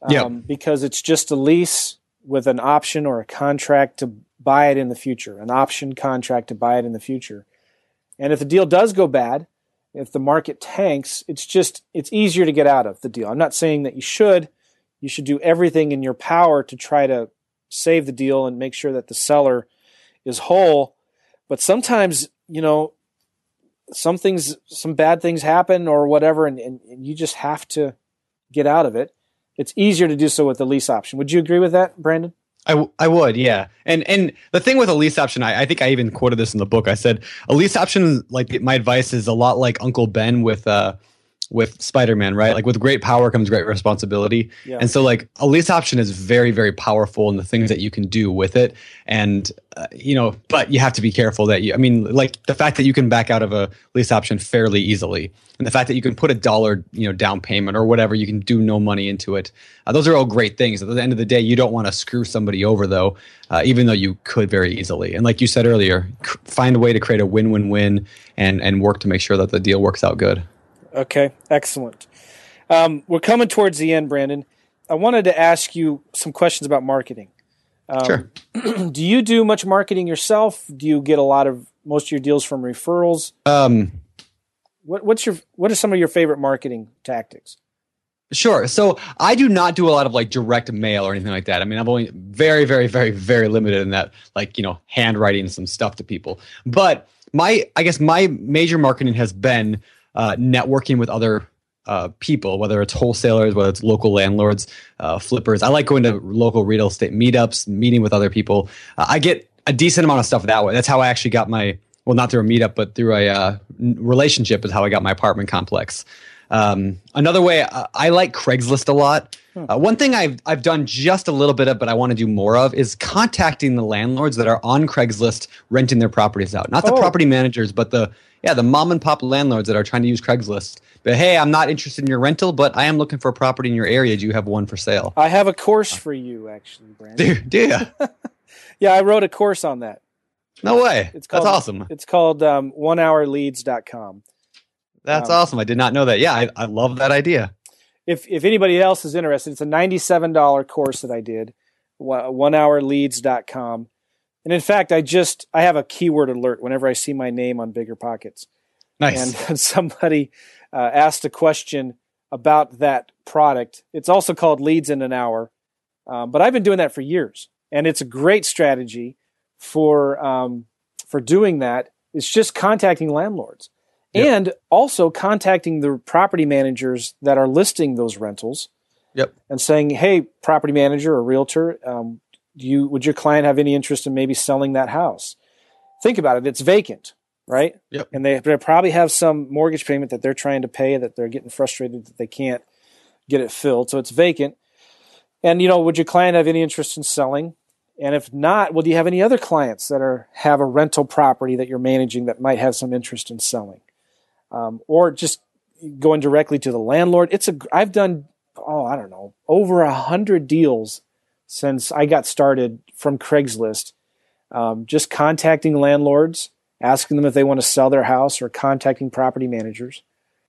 Um, Yep. Because it's just a lease with an option or a contract to buy it in the future, an option contract to buy it in the future. And if the deal does go bad, if the market tanks, it's just it's easier to get out of the deal. I'm not saying that you should. You should do everything in your power to try to save the deal and make sure that the seller is whole. But sometimes, you know, some things, some bad things happen or whatever, and, and, and you just have to get out of it. It's easier to do so with the lease option. Would you agree with that, Brandon? I, w- I would, yeah. And and the thing with a lease option, I, I think I even quoted this in the book. I said a lease option, like my advice is a lot like Uncle Ben with uh with Spider Man, right? Like with great power comes great responsibility. Yeah. And so like a lease option is very very powerful in the things that you can do with it. And uh, you know, but you have to be careful that you. I mean, like the fact that you can back out of a lease option fairly easily, and the fact that you can put a dollar, you know, down payment or whatever, you can do no money into it. Uh, those are all great things. At the end of the day, you don't want to screw somebody over though, uh, even though you could very easily. And like you said earlier, c- find a way to create a win-win-win and and work to make sure that the deal works out good. Okay, excellent. Um, we're coming towards the end, Brandon. I wanted to ask you some questions about marketing. Um, Sure. do you do much marketing yourself? Do you get a lot of most of your deals from referrals? Um, What, what's your what are some of your favorite marketing tactics? Sure. So I do not do a lot of like direct mail or anything like that. I mean, I'm only very, very, very, very limited in that, like, you know, handwriting some stuff to people. But my, I guess my major marketing has been uh, networking with other uh, people, whether it's wholesalers, whether it's local landlords, uh, flippers. I like going to local real estate meetups, meeting with other people. Uh, I get a decent amount of stuff that way. That's how I actually got my, well, not through a meetup, but through a uh, relationship is how I got my apartment complex. Um, another way, uh, I like Craigslist a lot. Hmm. Uh, one thing I've I've done just a little bit of, but I want to do more of, is contacting the landlords that are on Craigslist renting their properties out. Not the oh. property managers, but the yeah the mom and pop landlords that are trying to use Craigslist. But hey, I'm not interested in your rental, but I am looking for a property in your area. Do you have one for sale? I have a course for you, actually, Brandon. Do, do you? yeah, I wrote a course on that. No way. It's called, That's awesome. It's called um, onehourleads.com. That's um, awesome. I did not know that. Yeah, I, I love that idea. If if anybody else is interested, it's a ninety-seven dollar course that I did, onehourleads.com. And in fact, I just I have a keyword alert whenever I see my name on Bigger Pockets. Nice. And somebody uh, asked a question about that product. It's also called Leads in an Hour, um, but I've been doing that for years, and it's a great strategy for um, for doing that. It's just contacting landlords yep. and also contacting the property managers that are listing those rentals. Yep. And saying, "Hey, property manager or realtor, um, do you would your client have any interest in maybe selling that house?" Think about it; it's vacant, right? Yep. And they, they probably have some mortgage payment that they're trying to pay that they're getting frustrated that they can't get it filled, so it's vacant. And you know, would your client have any interest in selling? And if not, well, do you have any other clients that are have a rental property that you're managing that might have some interest in selling? Um, or just going directly to the landlord. It's a I've done oh I don't know over a hundred deals since I got started from Craigslist. Um, just contacting landlords, asking them if they want to sell their house, or contacting property managers.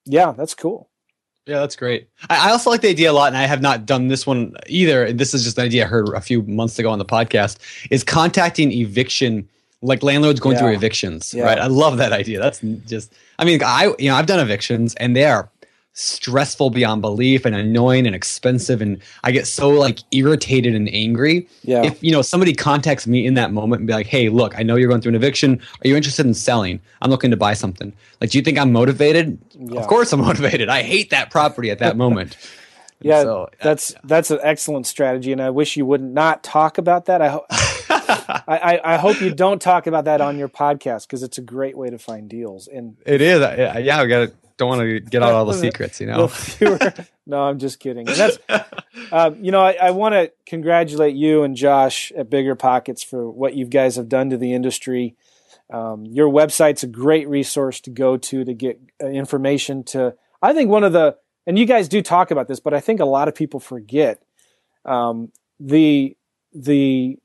Yeah, that's cool. Yeah, that's great. I, also like the idea a lot, and I have not done this one either. And this is just an idea I heard a few months ago on the podcast. Is contacting eviction like landlords going yeah. through evictions, yeah. right? I love that idea. That's just, I mean, I, you know, I've done evictions and they are stressful beyond belief and annoying and expensive. And I get so like irritated and angry. Yeah. If, you know, somebody contacts me in that moment and be like, Hey, look, I know you're going through an eviction. Are you interested in selling? I'm looking to buy something. Like, do you think I'm motivated? Yeah. Of course I'm motivated. I hate that property at that moment. yeah. So, uh, that's, yeah. that's an excellent strategy. And I wish you would not talk about that. I hope. I, I, hope you don't talk about that on your podcast because it's a great way to find deals. And it is, yeah. I got don't want to get out all the secrets, you know. no, I'm just kidding. And that's, um, you know, I, I want to congratulate you and Josh at Bigger Pockets for what you guys have done to the industry. Um, your website's a great resource to go to to get uh, information. To I think one of the and you guys do talk about this, but I think a lot of people forget um, the the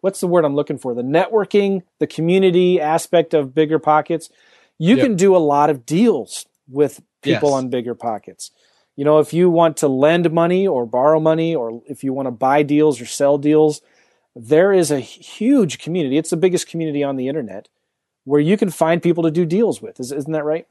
what's the word I'm looking for? The networking, the community aspect of Bigger Pockets. You yep. can do a lot of deals with people yes. on Bigger Pockets. You know, if you want to lend money or borrow money, or if you want to buy deals or sell deals, there is a huge community. It's the biggest community on the internet where you can find people to do deals with. Is, isn't that right?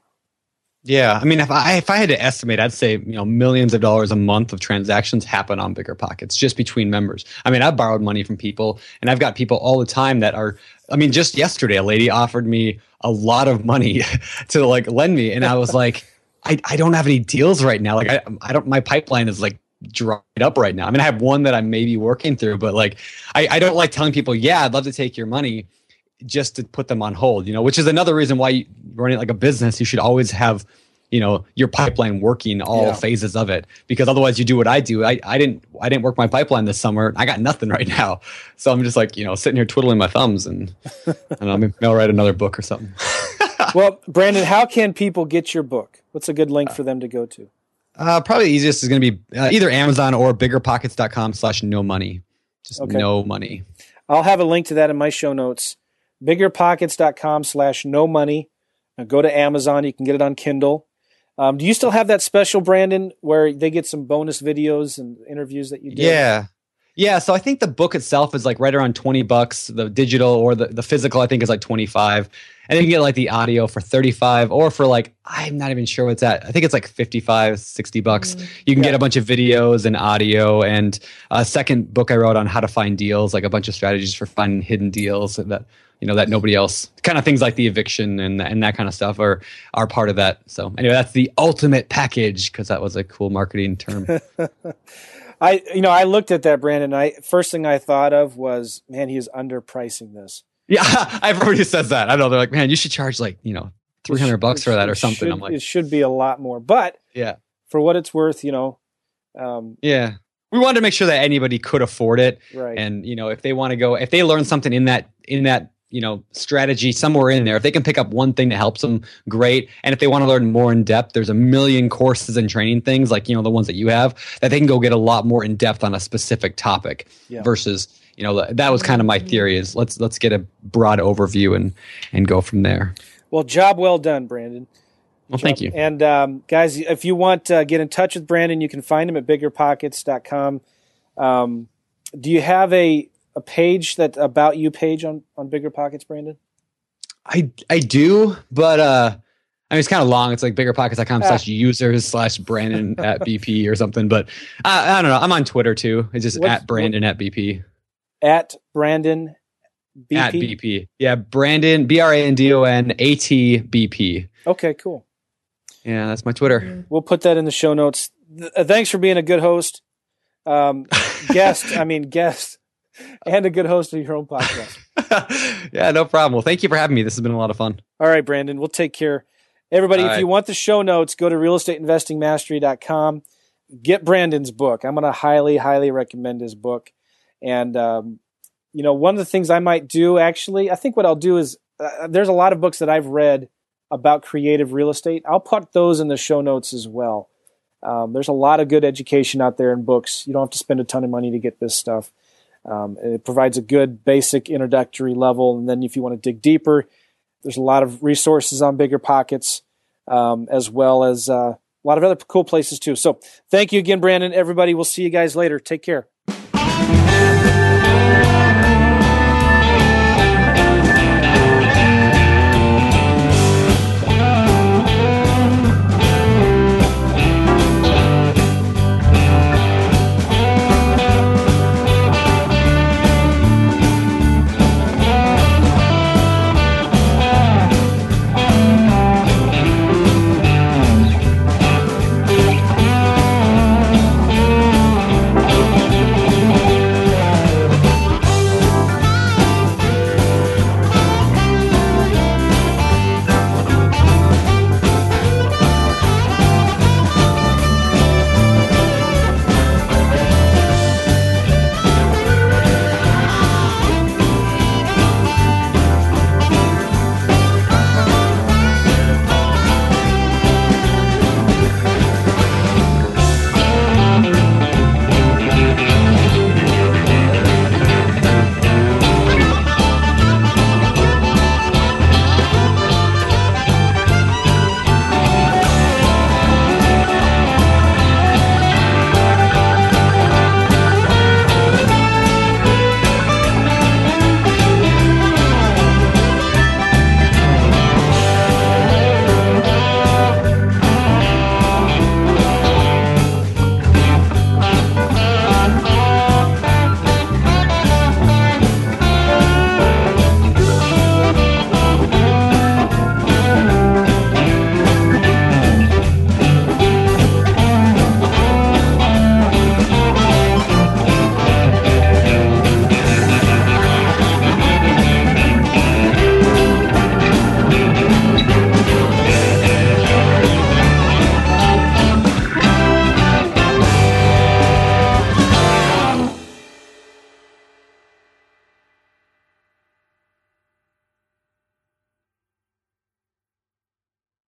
Yeah, I mean, if I if I had to estimate, I'd say you know millions of dollars a month of transactions happen on Bigger Pockets just between members. I mean, I've borrowed money from people, and I've got people all the time that are. I mean, just yesterday, a lady offered me a lot of money to like lend me, and I was like, I I don't have any deals right now. Like I I don't my pipeline is like dried up right now. I mean, I have one that I'm maybe working through, but like I I don't like telling people, yeah, I'd love to take your money just to put them on hold, you know, which is another reason why you running like a business, you should always have, you know, your pipeline working all yeah. phases of it because otherwise you do what I do. I, I didn't, I didn't work my pipeline this summer. I got nothing right now. So I'm just like, you know, sitting here twiddling my thumbs and, and maybe I'll write another book or something. well, Brandon, how can people get your book? What's a good link for them to go to? Uh, probably the easiest is going to be uh, either Amazon or biggerpockets.com slash no money. Just okay. no money. I'll have a link to that in my show notes biggerpockets.com slash no money. Go to Amazon. You can get it on Kindle. Um, do you still have that special, Brandon, where they get some bonus videos and interviews that you do? Yeah. Yeah, so I think the book itself is like right around 20 bucks. The digital or the, the physical I think is like 25. And then you get like the audio for 35 or for like I'm not even sure what's at. I think it's like 55, 60 bucks. Mm, you can yeah. get a bunch of videos and audio and a second book I wrote on how to find deals, like a bunch of strategies for finding hidden deals that you know that nobody else kind of things like the eviction and and that kind of stuff are are part of that. So anyway, that's the ultimate package because that was a cool marketing term. I you know I looked at that Brandon. I first thing I thought of was man, he is underpricing this. Yeah, everybody says that. I know they're like, man, you should charge like you know three hundred bucks for that or something. Should, I'm like, it should be a lot more, but yeah, for what it's worth, you know. Um, yeah, we wanted to make sure that anybody could afford it, right? And you know, if they want to go, if they learn something in that in that you know strategy somewhere in there. If they can pick up one thing that helps them great. And if they want to learn more in depth there's a million courses and training things like you know the ones that you have that they can go get a lot more in depth on a specific topic yeah. versus you know that was kind of my theory is let's let's get a broad overview and and go from there. Well job well done brandon. Well job. thank you. and um, guys if you want to get in touch with brandon you can find him at biggerpockets.com um, do you have a a page that about you page on on Bigger Pockets, Brandon? I I do, but uh I mean, it's kind of long. It's like biggerpockets.com slash ah. users slash Brandon at BP or something. But I, I don't know. I'm on Twitter too. It's just What's, at Brandon what, at BP. At Brandon BP? At BP. Yeah. Brandon, B R A N D O N A T B P. Okay, cool. Yeah, that's my Twitter. We'll put that in the show notes. Th- uh, thanks for being a good host. Um, guest, I mean, guest and a good host of your own podcast. yeah, no problem. Well, thank you for having me. This has been a lot of fun. All right, Brandon. We'll take care. Everybody, All if right. you want the show notes, go to realestateinvestingmastery.com. Get Brandon's book. I'm going to highly, highly recommend his book. And, um, you know, one of the things I might do actually, I think what I'll do is uh, there's a lot of books that I've read about creative real estate. I'll put those in the show notes as well. Um, there's a lot of good education out there in books. You don't have to spend a ton of money to get this stuff. Um, it provides a good basic introductory level, and then if you want to dig deeper, there's a lot of resources on Bigger Pockets, um, as well as uh, a lot of other cool places too. So, thank you again, Brandon. Everybody, we'll see you guys later. Take care.